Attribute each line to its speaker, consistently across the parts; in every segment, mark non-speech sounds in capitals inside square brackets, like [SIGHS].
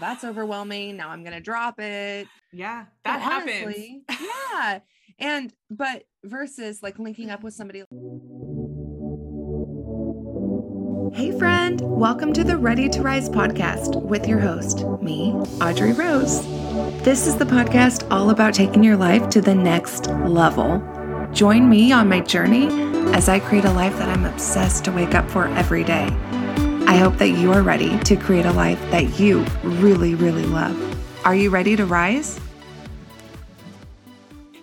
Speaker 1: that's overwhelming. Now I'm going to drop it.
Speaker 2: Yeah, that but happens. Honestly, [LAUGHS]
Speaker 1: yeah. And, but versus like linking up with somebody. Hey, friend, welcome to the Ready to Rise podcast with your host, me, Audrey Rose. This is the podcast all about taking your life to the next level. Join me on my journey as I create a life that I'm obsessed to wake up for every day. I hope that you are ready to create a life that you really, really love. Are you ready to rise?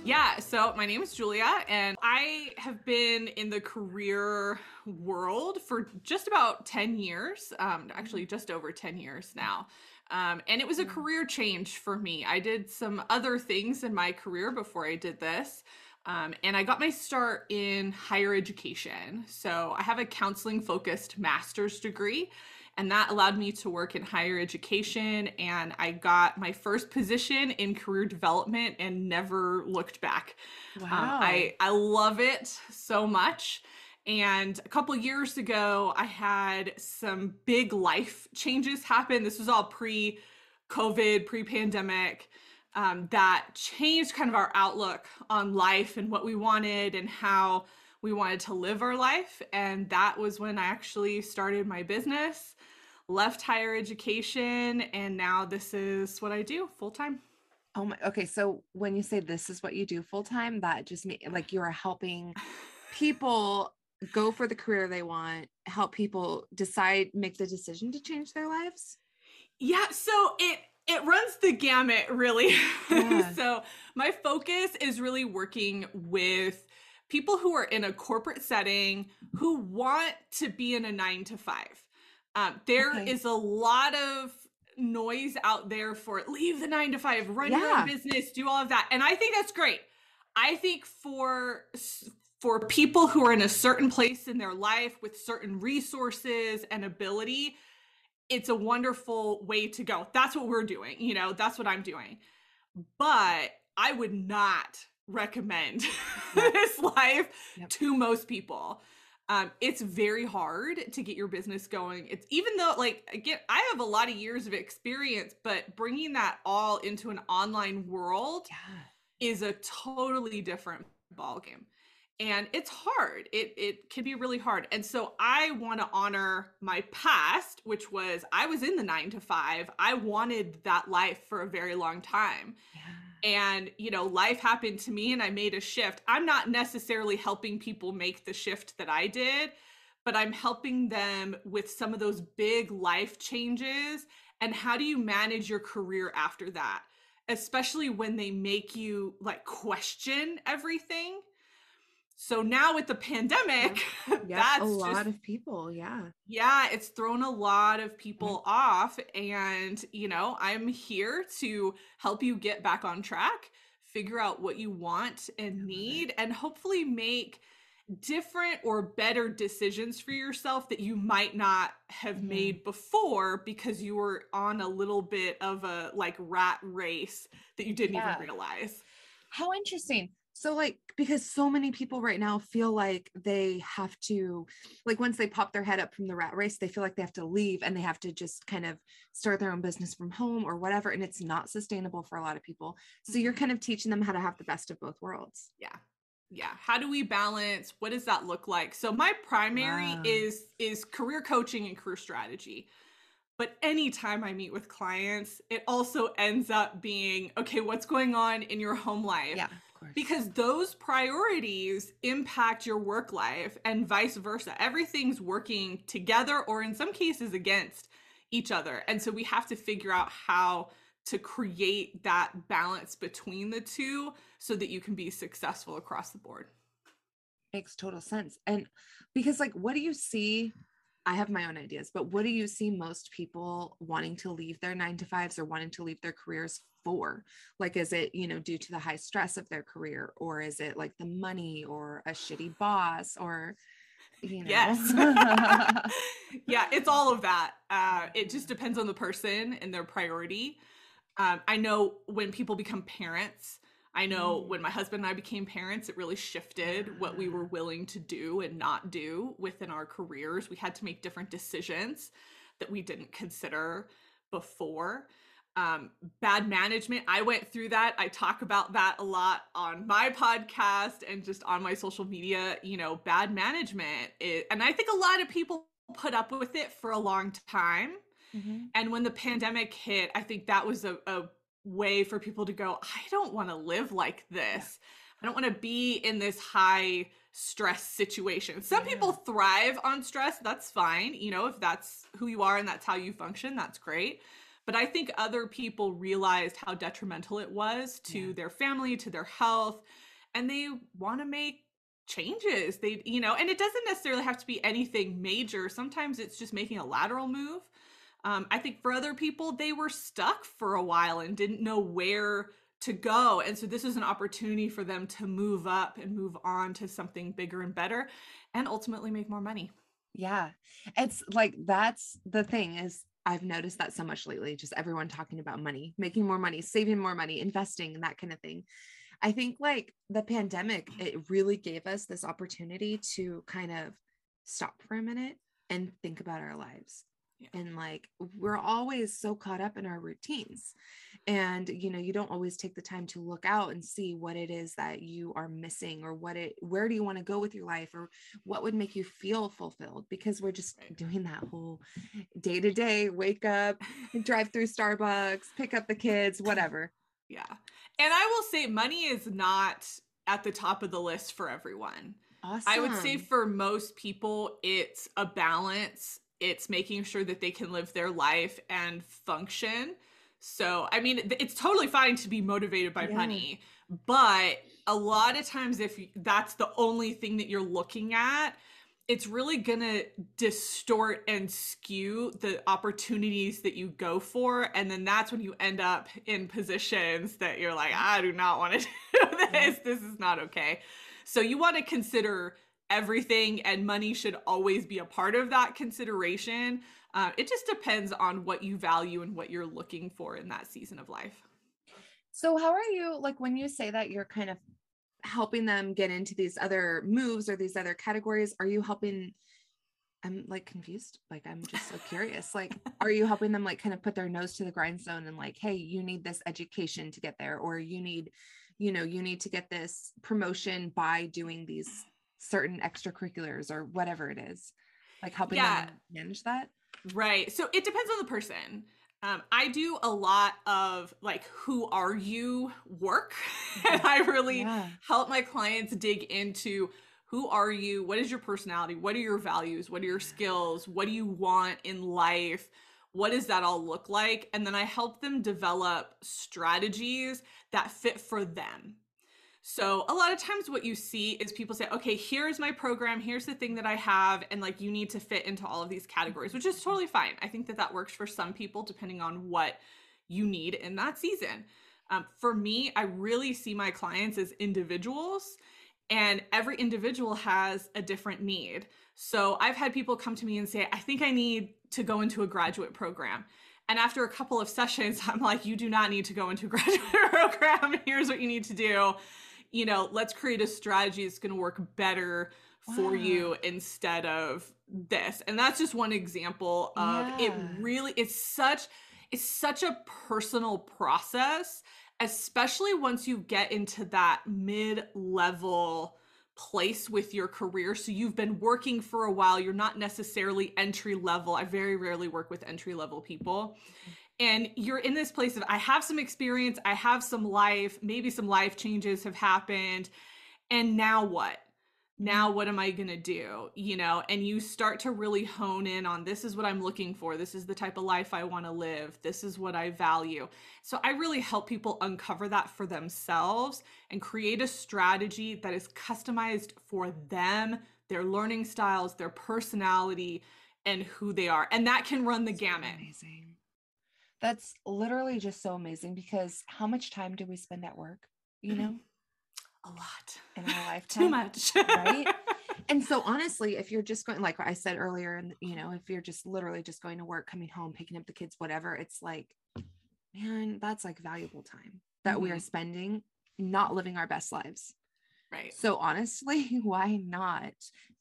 Speaker 2: Yeah, so my name is Julia, and I have been in the career world for just about 10 years, um, actually, just over 10 years now. Um, and it was a career change for me. I did some other things in my career before I did this. Um, and I got my start in higher education. So I have a counseling focused master's degree, and that allowed me to work in higher education. And I got my first position in career development and never looked back. Wow. Um, I, I love it so much. And a couple years ago, I had some big life changes happen. This was all pre COVID, pre pandemic um, that changed kind of our outlook on life and what we wanted and how we wanted to live our life. And that was when I actually started my business, left higher education, and now this is what I do full time.
Speaker 1: Oh my, okay. So when you say this is what you do full time, that just means like you are helping people go for the career they want, help people decide, make the decision to change their lives?
Speaker 2: Yeah. So it, it runs the gamut really yeah. [LAUGHS] so my focus is really working with people who are in a corporate setting who want to be in a nine to five um, There okay. is a lot of noise out there for leave the nine to five run yeah. your own business do all of that and i think that's great i think for for people who are in a certain place in their life with certain resources and ability it's a wonderful way to go. That's what we're doing. You know, that's what I'm doing. But I would not recommend [LAUGHS] this life yep. to most people. Um, it's very hard to get your business going. It's even though, like, again, I have a lot of years of experience, but bringing that all into an online world yeah. is a totally different ballgame and it's hard. It it can be really hard. And so i want to honor my past which was i was in the 9 to 5 i wanted that life for a very long time. Yeah. and you know life happened to me and i made a shift. I'm not necessarily helping people make the shift that i did but i'm helping them with some of those big life changes. And how do you manage your career after that? Especially when they make you like question everything so now with the pandemic,
Speaker 1: yeah. [LAUGHS] that's a lot just, of people. Yeah.
Speaker 2: Yeah. It's thrown a lot of people mm-hmm. off. And, you know, I'm here to help you get back on track, figure out what you want and need, and hopefully make different or better decisions for yourself that you might not have mm-hmm. made before because you were on a little bit of a like rat race that you didn't yeah. even realize.
Speaker 1: How interesting. So like because so many people right now feel like they have to like once they pop their head up from the rat race they feel like they have to leave and they have to just kind of start their own business from home or whatever and it's not sustainable for a lot of people. So you're mm-hmm. kind of teaching them how to have the best of both worlds.
Speaker 2: Yeah. Yeah, how do we balance? What does that look like? So my primary wow. is is career coaching and career strategy. But anytime I meet with clients, it also ends up being okay, what's going on in your home life?
Speaker 1: Yeah
Speaker 2: because those priorities impact your work life and vice versa. Everything's working together or in some cases against each other. And so we have to figure out how to create that balance between the two so that you can be successful across the board.
Speaker 1: Makes total sense. And because, like, what do you see? I have my own ideas, but what do you see most people wanting to leave their nine to fives or wanting to leave their careers for? Like, is it, you know, due to the high stress of their career, or is it like the money or a shitty boss or, you know?
Speaker 2: Yes. [LAUGHS] [LAUGHS] yeah, it's all of that. Uh, it just depends on the person and their priority. Um, I know when people become parents, I know mm. when my husband and I became parents, it really shifted what we were willing to do and not do within our careers. We had to make different decisions that we didn't consider before. Um, bad management, I went through that. I talk about that a lot on my podcast and just on my social media. You know, bad management, is, and I think a lot of people put up with it for a long time. Mm-hmm. And when the pandemic hit, I think that was a, a way for people to go, I don't want to live like this. I don't want to be in this high stress situation. Some yeah. people thrive on stress. That's fine. You know, if that's who you are and that's how you function, that's great. But I think other people realized how detrimental it was to yeah. their family, to their health, and they want to make changes. They, you know, and it doesn't necessarily have to be anything major. Sometimes it's just making a lateral move. Um, I think for other people, they were stuck for a while and didn't know where to go. And so this is an opportunity for them to move up and move on to something bigger and better and ultimately make more money.
Speaker 1: Yeah. It's like that's the thing is I've noticed that so much lately, just everyone talking about money, making more money, saving more money, investing and that kind of thing. I think like the pandemic, it really gave us this opportunity to kind of stop for a minute and think about our lives yeah. and like we're always so caught up in our routines and you know you don't always take the time to look out and see what it is that you are missing or what it where do you want to go with your life or what would make you feel fulfilled because we're just right. doing that whole day to day wake up [LAUGHS] drive through starbucks pick up the kids whatever
Speaker 2: yeah and i will say money is not at the top of the list for everyone Awesome. I would say for most people, it's a balance it's making sure that they can live their life and function. So, I mean, it's totally fine to be motivated by yeah. money, but a lot of times, if that's the only thing that you're looking at, it's really going to distort and skew the opportunities that you go for. And then that's when you end up in positions that you're like, I do not want to [LAUGHS] do this. This is not okay. So, you want to consider everything and money should always be a part of that consideration. Uh, it just depends on what you value and what you're looking for in that season of life.
Speaker 1: So, how are you like when you say that you're kind of helping them get into these other moves or these other categories? Are you helping? I'm like confused. Like, I'm just so curious. Like, [LAUGHS] are you helping them like kind of put their nose to the grindstone and like, hey, you need this education to get there, or you need, you know, you need to get this promotion by doing these certain extracurriculars or whatever it is like helping yeah. them manage that
Speaker 2: right so it depends on the person um, I do a lot of like, who are you work. [LAUGHS] and I really yeah. help my clients dig into who are you? What is your personality? What are your values? What are your skills? What do you want in life? What does that all look like? And then I help them develop strategies that fit for them. So a lot of times what you see is people say, okay, here's my program, here's the thing that I have, and like you need to fit into all of these categories, which is totally fine. I think that that works for some people depending on what you need in that season. Um, for me, I really see my clients as individuals, and every individual has a different need. So I've had people come to me and say, I think I need to go into a graduate program. And after a couple of sessions, [LAUGHS] I'm like, you do not need to go into a graduate [LAUGHS] program. Here's what you need to do you know, let's create a strategy that's going to work better wow. for you instead of this. And that's just one example of yeah. it really it's such it's such a personal process, especially once you get into that mid-level place with your career. So you've been working for a while, you're not necessarily entry level. I very rarely work with entry level people and you're in this place of i have some experience i have some life maybe some life changes have happened and now what? Now mm-hmm. what am i going to do? You know and you start to really hone in on this is what i'm looking for. This is the type of life i want to live. This is what i value. So i really help people uncover that for themselves and create a strategy that is customized for them their learning styles their personality and who they are and that can run the gamut. amazing
Speaker 1: that's literally just so amazing because how much time do we spend at work? You know,
Speaker 2: a lot
Speaker 1: in our [LAUGHS] lifetime.
Speaker 2: Too much,
Speaker 1: right? [LAUGHS] And so, honestly, if you're just going, like I said earlier, and you know, if you're just literally just going to work, coming home, picking up the kids, whatever, it's like, man, that's like valuable time that mm-hmm. we are mm-hmm. spending not living our best lives.
Speaker 2: Right.
Speaker 1: So honestly, [LAUGHS] why not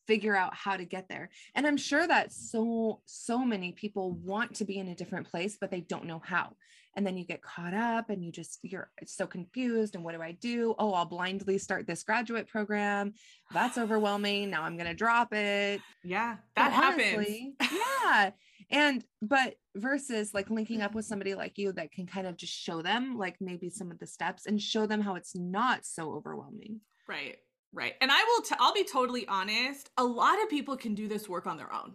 Speaker 1: figure out how to get there. And I'm sure that so, so many people want to be in a different place, but they don't know how. And then you get caught up and you just, you're so confused. And what do I do? Oh, I'll blindly start this graduate program. That's [SIGHS] overwhelming. Now I'm going to drop it.
Speaker 2: Yeah, that honestly,
Speaker 1: happens. [LAUGHS] yeah. And, but versus like linking up with somebody like you that can kind of just show them like maybe some of the steps and show them how it's not so overwhelming.
Speaker 2: Right. Right. And I will, I'll be totally honest. A lot of people can do this work on their own.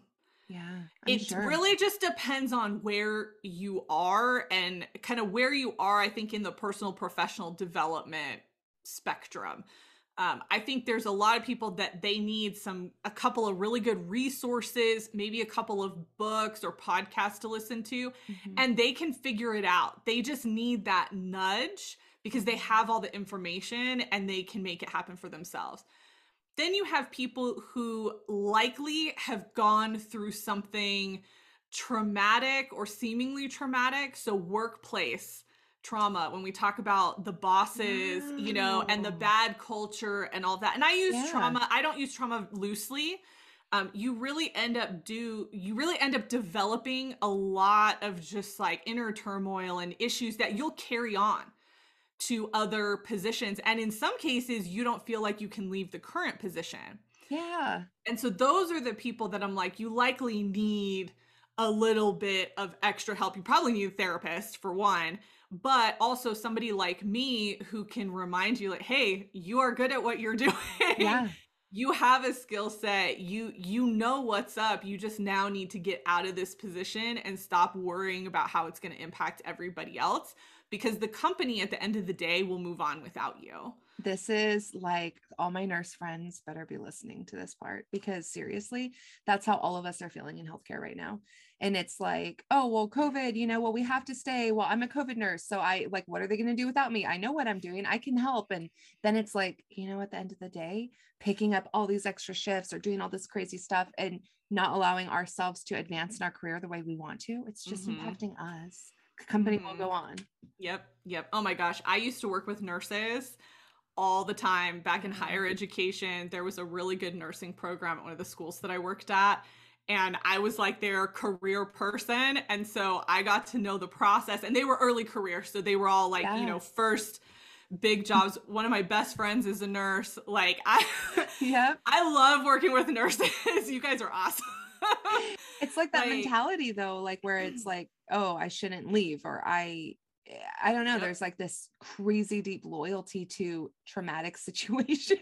Speaker 1: Yeah. I'm
Speaker 2: it
Speaker 1: sure.
Speaker 2: really just depends on where you are and kind of where you are, I think, in the personal professional development spectrum. Um, I think there's a lot of people that they need some, a couple of really good resources, maybe a couple of books or podcasts to listen to, mm-hmm. and they can figure it out. They just need that nudge because they have all the information and they can make it happen for themselves. Then you have people who likely have gone through something traumatic or seemingly traumatic. So, workplace trauma, when we talk about the bosses, wow. you know, and the bad culture and all that. And I use yeah. trauma, I don't use trauma loosely. Um, you really end up do you really end up developing a lot of just like inner turmoil and issues that you'll carry on to other positions. And in some cases, you don't feel like you can leave the current position.
Speaker 1: Yeah.
Speaker 2: And so those are the people that I'm like, you likely need a little bit of extra help. You probably need a therapist for one, but also somebody like me who can remind you, like, hey, you are good at what you're [LAUGHS] doing.
Speaker 1: Yeah.
Speaker 2: You have a skill set you you know what's up you just now need to get out of this position and stop worrying about how it's going to impact everybody else because the company at the end of the day will move on without you.
Speaker 1: This is like all my nurse friends better be listening to this part because seriously, that's how all of us are feeling in healthcare right now. And it's like, oh, well, COVID, you know, well, we have to stay. Well, I'm a COVID nurse. So I like, what are they going to do without me? I know what I'm doing. I can help. And then it's like, you know, at the end of the day, picking up all these extra shifts or doing all this crazy stuff and not allowing ourselves to advance in our career the way we want to. It's just mm-hmm. impacting us The company mm-hmm. will go on.
Speaker 2: Yep. Yep. Oh my gosh. I used to work with nurses all the time back in higher mm-hmm. education. There was a really good nursing program at one of the schools that I worked at. And I was like their career person. And so I got to know the process. And they were early career. So they were all like, yes. you know, first big jobs. One of my best friends is a nurse. Like [LAUGHS] I
Speaker 1: yeah.
Speaker 2: I love working with nurses. [LAUGHS] you guys are awesome.
Speaker 1: it's like that like, mentality though, like where it's [CLEARS THROAT] like, oh, I shouldn't leave or I I don't know. Yep. There's like this crazy deep loyalty to traumatic [LAUGHS] situations.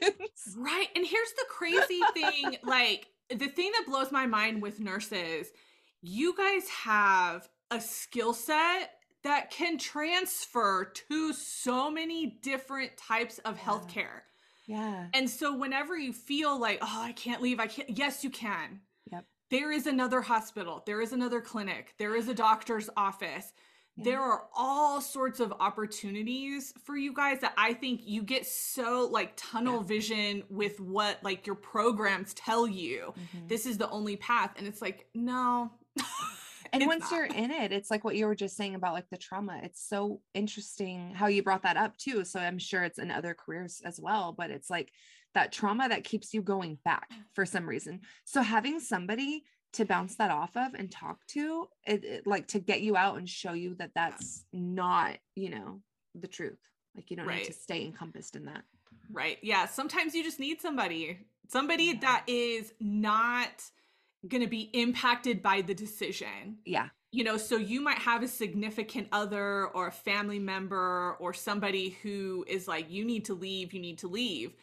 Speaker 2: Right. And here's the crazy thing like, the thing that blows my mind with nurses, you guys have a skill set that can transfer to so many different types of yeah. healthcare.
Speaker 1: Yeah.
Speaker 2: And so whenever you feel like, oh, I can't leave, I can't, yes, you can.
Speaker 1: Yep.
Speaker 2: There is another hospital, there is another clinic, there is a doctor's office. Yeah. There are all sorts of opportunities for you guys that I think you get so like tunnel yeah. vision with what like your programs tell you. Mm-hmm. This is the only path. And it's like, no. [LAUGHS]
Speaker 1: and once not. you're in it, it's like what you were just saying about like the trauma. It's so interesting how you brought that up too. So I'm sure it's in other careers as well, but it's like that trauma that keeps you going back for some reason. So having somebody to bounce that off of and talk to it, it, like to get you out and show you that that's not you know the truth. Like you don't right. need to stay encompassed in that.
Speaker 2: Right. Yeah sometimes you just need somebody somebody yeah. that is not going to be impacted by the decision.
Speaker 1: Yeah.
Speaker 2: You know so you might have a significant other or a family member or somebody who is like you need to leave you need to leave.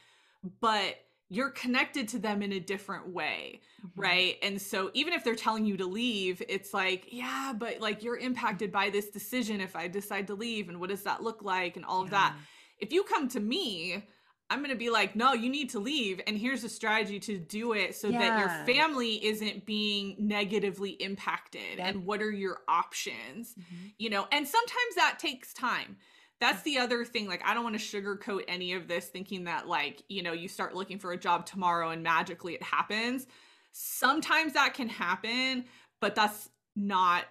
Speaker 2: But you're connected to them in a different way, mm-hmm. right? And so even if they're telling you to leave, it's like, yeah, but like you're impacted by this decision if I decide to leave and what does that look like and all of that. If you come to me, I'm going to be like, no, you need to leave. And here's a strategy to do it so yeah. that your family isn't being negatively impacted. And what are your options? Mm-hmm. You know, and sometimes that takes time that's the other thing like i don't want to sugarcoat any of this thinking that like you know you start looking for a job tomorrow and magically it happens sometimes that can happen but that's not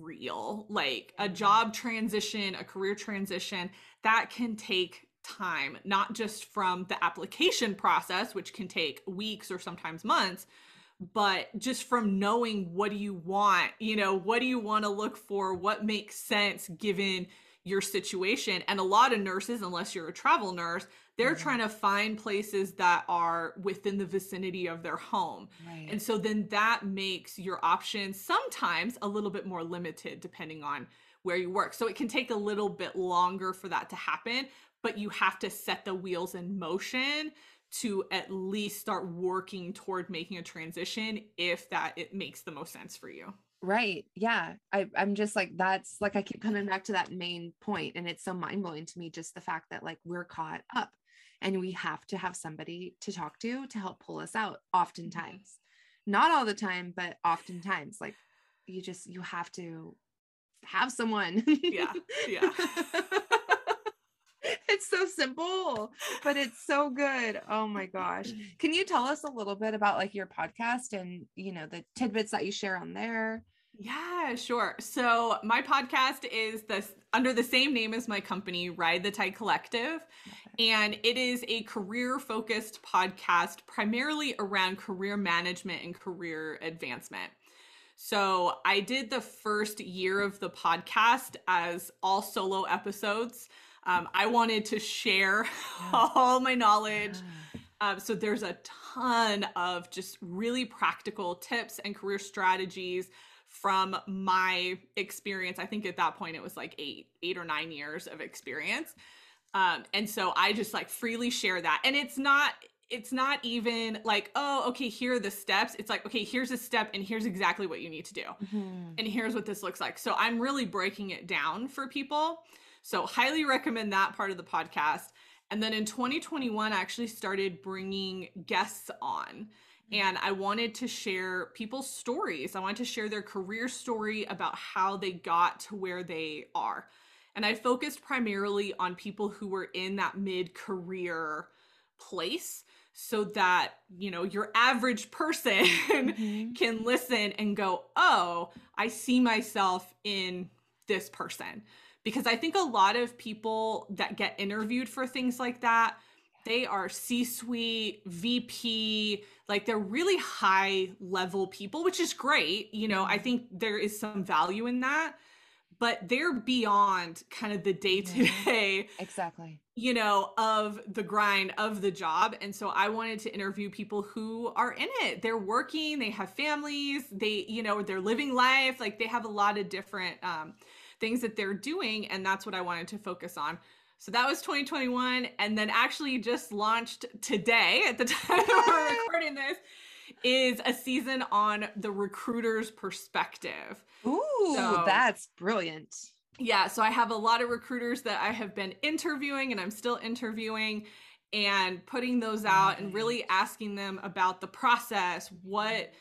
Speaker 2: real like a mm-hmm. job transition a career transition that can take time, not just from the application process, which can take weeks or sometimes months, but just from knowing what do you want, you know, what do you want to look for, what makes sense given your situation. And a lot of nurses, unless you're a travel nurse, they're mm-hmm. trying to find places that are within the vicinity of their home. Right. And so then that makes your options sometimes a little bit more limited depending on where you work. So it can take a little bit longer for that to happen, but you have to set the wheels in motion to at least start working toward making a transition if that it makes the most sense for you.
Speaker 1: Right. Yeah. I, I'm just like, that's like, I keep coming back to that main point, And it's so mind blowing to me, just the fact that like we're caught up and we have to have somebody to talk to to help pull us out, oftentimes. Mm-hmm. Not all the time, but oftentimes. Like you just, you have to have someone.
Speaker 2: yeah. Yeah. [LAUGHS]
Speaker 1: it's so simple, but it's so good. Oh my gosh. [LAUGHS] Can you tell us a little bit about like your podcast and, you know, the tidbits that you share on there?
Speaker 2: Yeah, sure. So my podcast is this under the same name as my company, Ride the Tide Collective. And it is a career focused podcast primarily around career management and career advancement. So I did the first year of the podcast as all solo episodes. Um, I wanted to share yeah. [LAUGHS] all my knowledge. Yeah. Um, so there's a ton of just really practical tips and career strategies from my experience. I think at that point it was like eight, eight or nine years of experience. Um, and so I just like freely share that. And it's not, it's not even like, oh, okay, here are the steps. It's like, okay, here's a step and here's exactly what you need to do. Mm-hmm. And here's what this looks like. So I'm really breaking it down for people. So highly recommend that part of the podcast. And then in 2021, I actually started bringing guests on and I wanted to share people's stories. I wanted to share their career story about how they got to where they are. And I focused primarily on people who were in that mid career place so that, you know, your average person [LAUGHS] mm-hmm. can listen and go, oh, I see myself in this person. Because I think a lot of people that get interviewed for things like that they are C suite, VP, like they're really high level people, which is great. You know, I think there is some value in that, but they're beyond kind of the day to day.
Speaker 1: Exactly.
Speaker 2: You know, of the grind of the job. And so I wanted to interview people who are in it. They're working, they have families, they, you know, they're living life. Like they have a lot of different um, things that they're doing. And that's what I wanted to focus on. So that was 2021. And then actually just launched today at the [LAUGHS] time we're recording this is a season on the recruiter's perspective.
Speaker 1: Ooh, so, that's brilliant.
Speaker 2: Yeah. So I have a lot of recruiters that I have been interviewing and I'm still interviewing and putting those out and really asking them about the process. What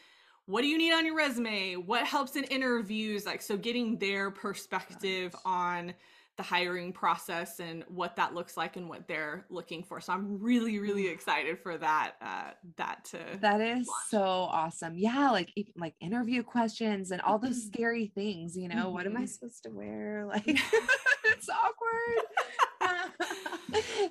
Speaker 2: what do you need on your resume? What helps in interviews? Like so getting their perspective on the hiring process and what that looks like and what they're looking for. So I'm really, really excited for that. Uh, that to
Speaker 1: that is launch. so awesome. Yeah, like like interview questions and all those mm-hmm. scary things. You know, mm-hmm. what am I mm-hmm. supposed to wear? [LAUGHS] Like [LAUGHS] [LAUGHS] it's awkward.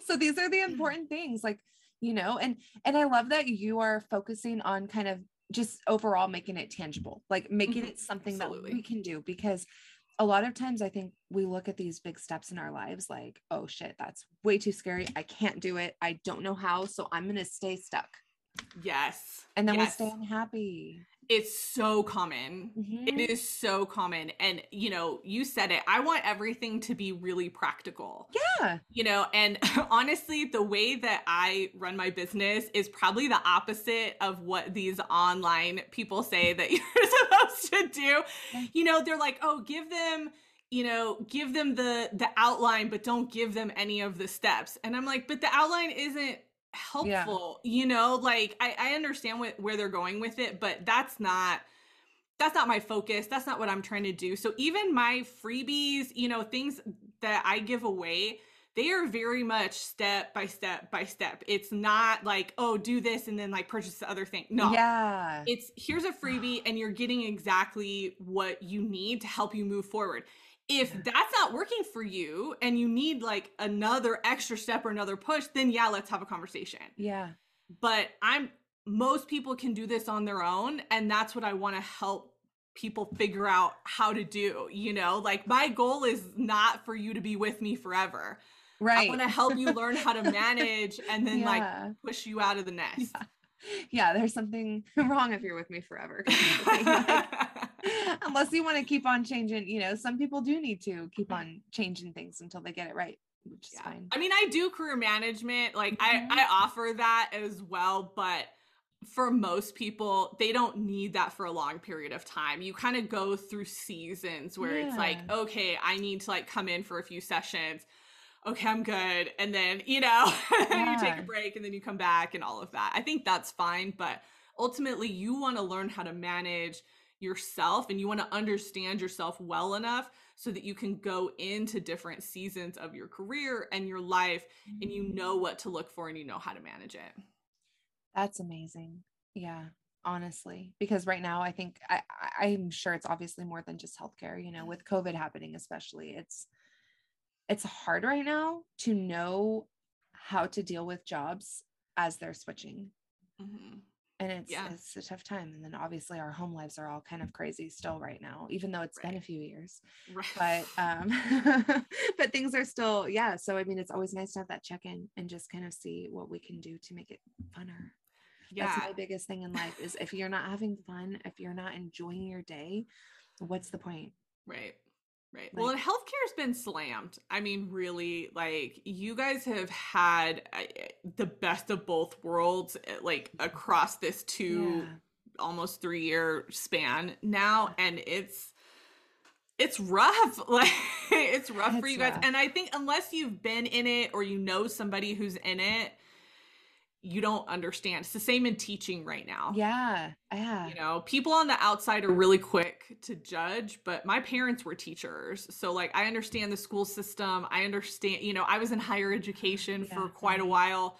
Speaker 1: so these are the important things, like you know, and and I love that you are focusing on kind of just overall making it tangible, like making mm-hmm. it something Absolutely. that we can do because a lot of times I think we look at these big steps in our lives like, oh shit, that's way too scary. I can't do it. I don't know how. So I'm going to stay stuck.
Speaker 2: Yes.
Speaker 1: And then
Speaker 2: yes.
Speaker 1: we stay unhappy.
Speaker 2: It's so common. Mm-hmm. It is so common. And, you know, you said it. I want everything to be really practical.
Speaker 1: Yeah.
Speaker 2: You know, and [LAUGHS] honestly, the way that I run my business is probably the opposite of what these online people say that [LAUGHS] you're supposed to do. You know, they're like, oh, give them you know give them the the outline but don't give them any of the steps and i'm like but the outline isn't helpful yeah. you know like i i understand what, where they're going with it but that's not that's not my focus that's not what i'm trying to do. So even my freebies you know things that i give away they are very much step by step by step. It's not like oh do this and then like purchase the other thing. No.
Speaker 1: Yeah.
Speaker 2: It's here's a freebie and you're getting exactly what you need to help you move forward if that's not working for you and you need like another extra step or another push, then yeah, let's have a conversation.
Speaker 1: Yeah.
Speaker 2: But I'm most people can do this on their own and that's what I want to help people figure out how to do, you know? Like my goal is not for you to be with me forever.
Speaker 1: Right.
Speaker 2: I want to help you learn how to [LAUGHS] manage and then yeah. like push you out of the nest.
Speaker 1: Yeah. yeah. there's something [LAUGHS] wrong if you're with me forever. [LAUGHS] [LAUGHS] unless you want to keep on changing, you know, some people do need to keep on changing things until they get it right, which is yeah. fine.
Speaker 2: I mean, I do career management, like mm-hmm. I, I offer that as well, but for most people, they don't need that for a long period of time. You kind of go through seasons where yeah. it's like, okay, I need to like come in for a few sessions. Okay, I'm good. And then, you know, yeah. [LAUGHS] you take a break and then you come back and all of that. I think that's fine, but ultimately you want to learn how to manage yourself and you want to understand yourself well enough so that you can go into different seasons of your career and your life and you know what to look for and you know how to manage it.
Speaker 1: That's amazing. Yeah, honestly, because right now I think I I'm sure it's obviously more than just healthcare, you know, with COVID happening especially. It's it's hard right now to know how to deal with jobs as they're switching. Mm-hmm and it's yeah. it's a tough time and then obviously our home lives are all kind of crazy still right now even though it's right. been a few years right. but um [LAUGHS] but things are still yeah so i mean it's always nice to have that check in and just kind of see what we can do to make it funner yeah that's my biggest thing in life is if you're not having fun if you're not enjoying your day what's the point
Speaker 2: right Right. Like, well, healthcare's been slammed. I mean, really, like you guys have had uh, the best of both worlds, uh, like across this two, yeah. almost three year span now, and it's it's rough. [LAUGHS] Like it's rough it's for you guys. Rough. And I think unless you've been in it or you know somebody who's in it, you don't understand. It's the same in teaching right now.
Speaker 1: Yeah. Yeah.
Speaker 2: You know, people on the outside are really quick to judge, but my parents were teachers. So like I understand the school system. I understand, you know, I was in higher education yeah. for quite a while.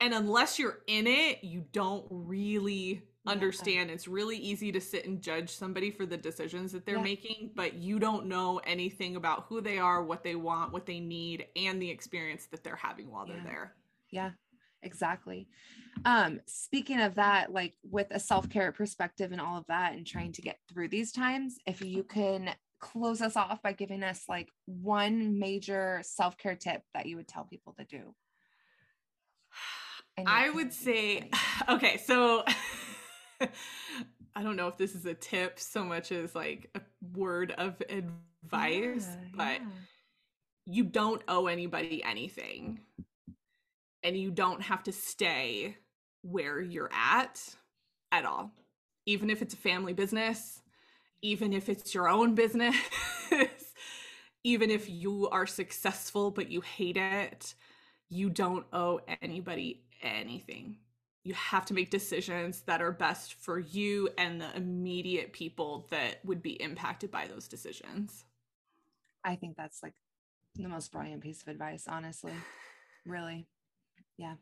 Speaker 2: And unless you're in it, you don't really understand. Yeah. It's really easy to sit and judge somebody for the decisions that they're yeah. making, but you don't know anything about who they are, what they want, what they need, and the experience that they're having while they're there.
Speaker 1: Yeah exactly. Um speaking of that like with a self-care perspective and all of that and trying to get through these times if you can close us off by giving us like one major self-care tip that you would tell people to do.
Speaker 2: I would say [SIGHS] okay so [LAUGHS] i don't know if this is a tip so much as like a word of advice yeah, but yeah. you don't owe anybody anything and you don't have to stay where you're at at all. Even if it's a family business, even if it's your own business, [LAUGHS] even if you are successful but you hate it, you don't owe anybody anything. You have to make decisions that are best for you and the immediate people that would be impacted by those decisions.
Speaker 1: I think that's like the most brilliant piece of advice, honestly. [SIGHS] Really yeah.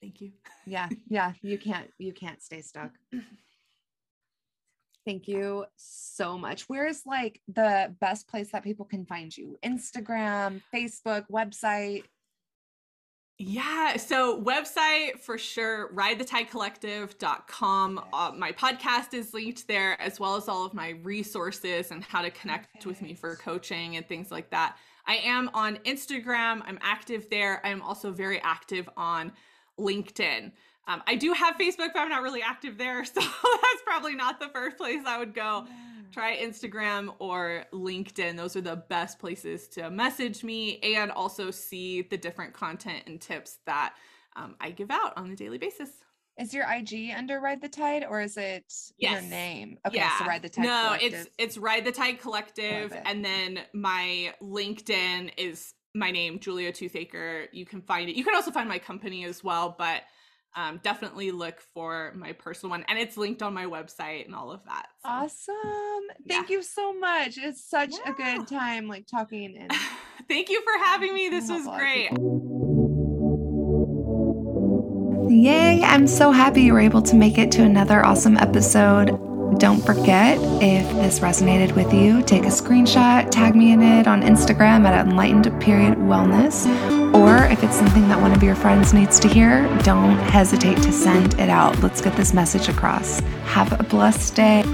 Speaker 2: Thank you.
Speaker 1: Yeah. [LAUGHS] Yeah. You can't you can't stay stuck. [CLEARS THROAT] Thank you so much. Where's like the best place that people can find you? Instagram facebook website?
Speaker 2: Yeah, so website for sure, ridethetidecollective.com. Uh, my podcast is linked there, as well as all of my resources and how to connect okay. with me for coaching and things like that. I am on Instagram. I'm active there. I'm also very active on LinkedIn. Um, I do have Facebook, but I'm not really active there. [LAUGHS] So that's probably not the first place I would go. Try Instagram or LinkedIn. Those are the best places to message me and also see the different content and tips that um, I give out on a daily basis.
Speaker 1: Is your IG under Ride the Tide or is it yes. your name?
Speaker 2: Okay, yeah. so Ride the Tide. No, Collective. it's it's Ride the Tide Collective, and then my LinkedIn is my name, Julia Toothaker. You can find it. You can also find my company as well, but um, definitely look for my personal one, and it's linked on my website and all of that.
Speaker 1: So. Awesome! Thank yeah. you so much. It's such yeah. a good time, like talking and. [LAUGHS]
Speaker 2: Thank you for having me. This was great.
Speaker 1: Yay! I'm so happy you were able to make it to another awesome episode. Don't forget, if this resonated with you, take a screenshot, tag me in it on Instagram at enlightened period wellness. Or if it's something that one of your friends needs to hear, don't hesitate to send it out. Let's get this message across. Have a blessed day.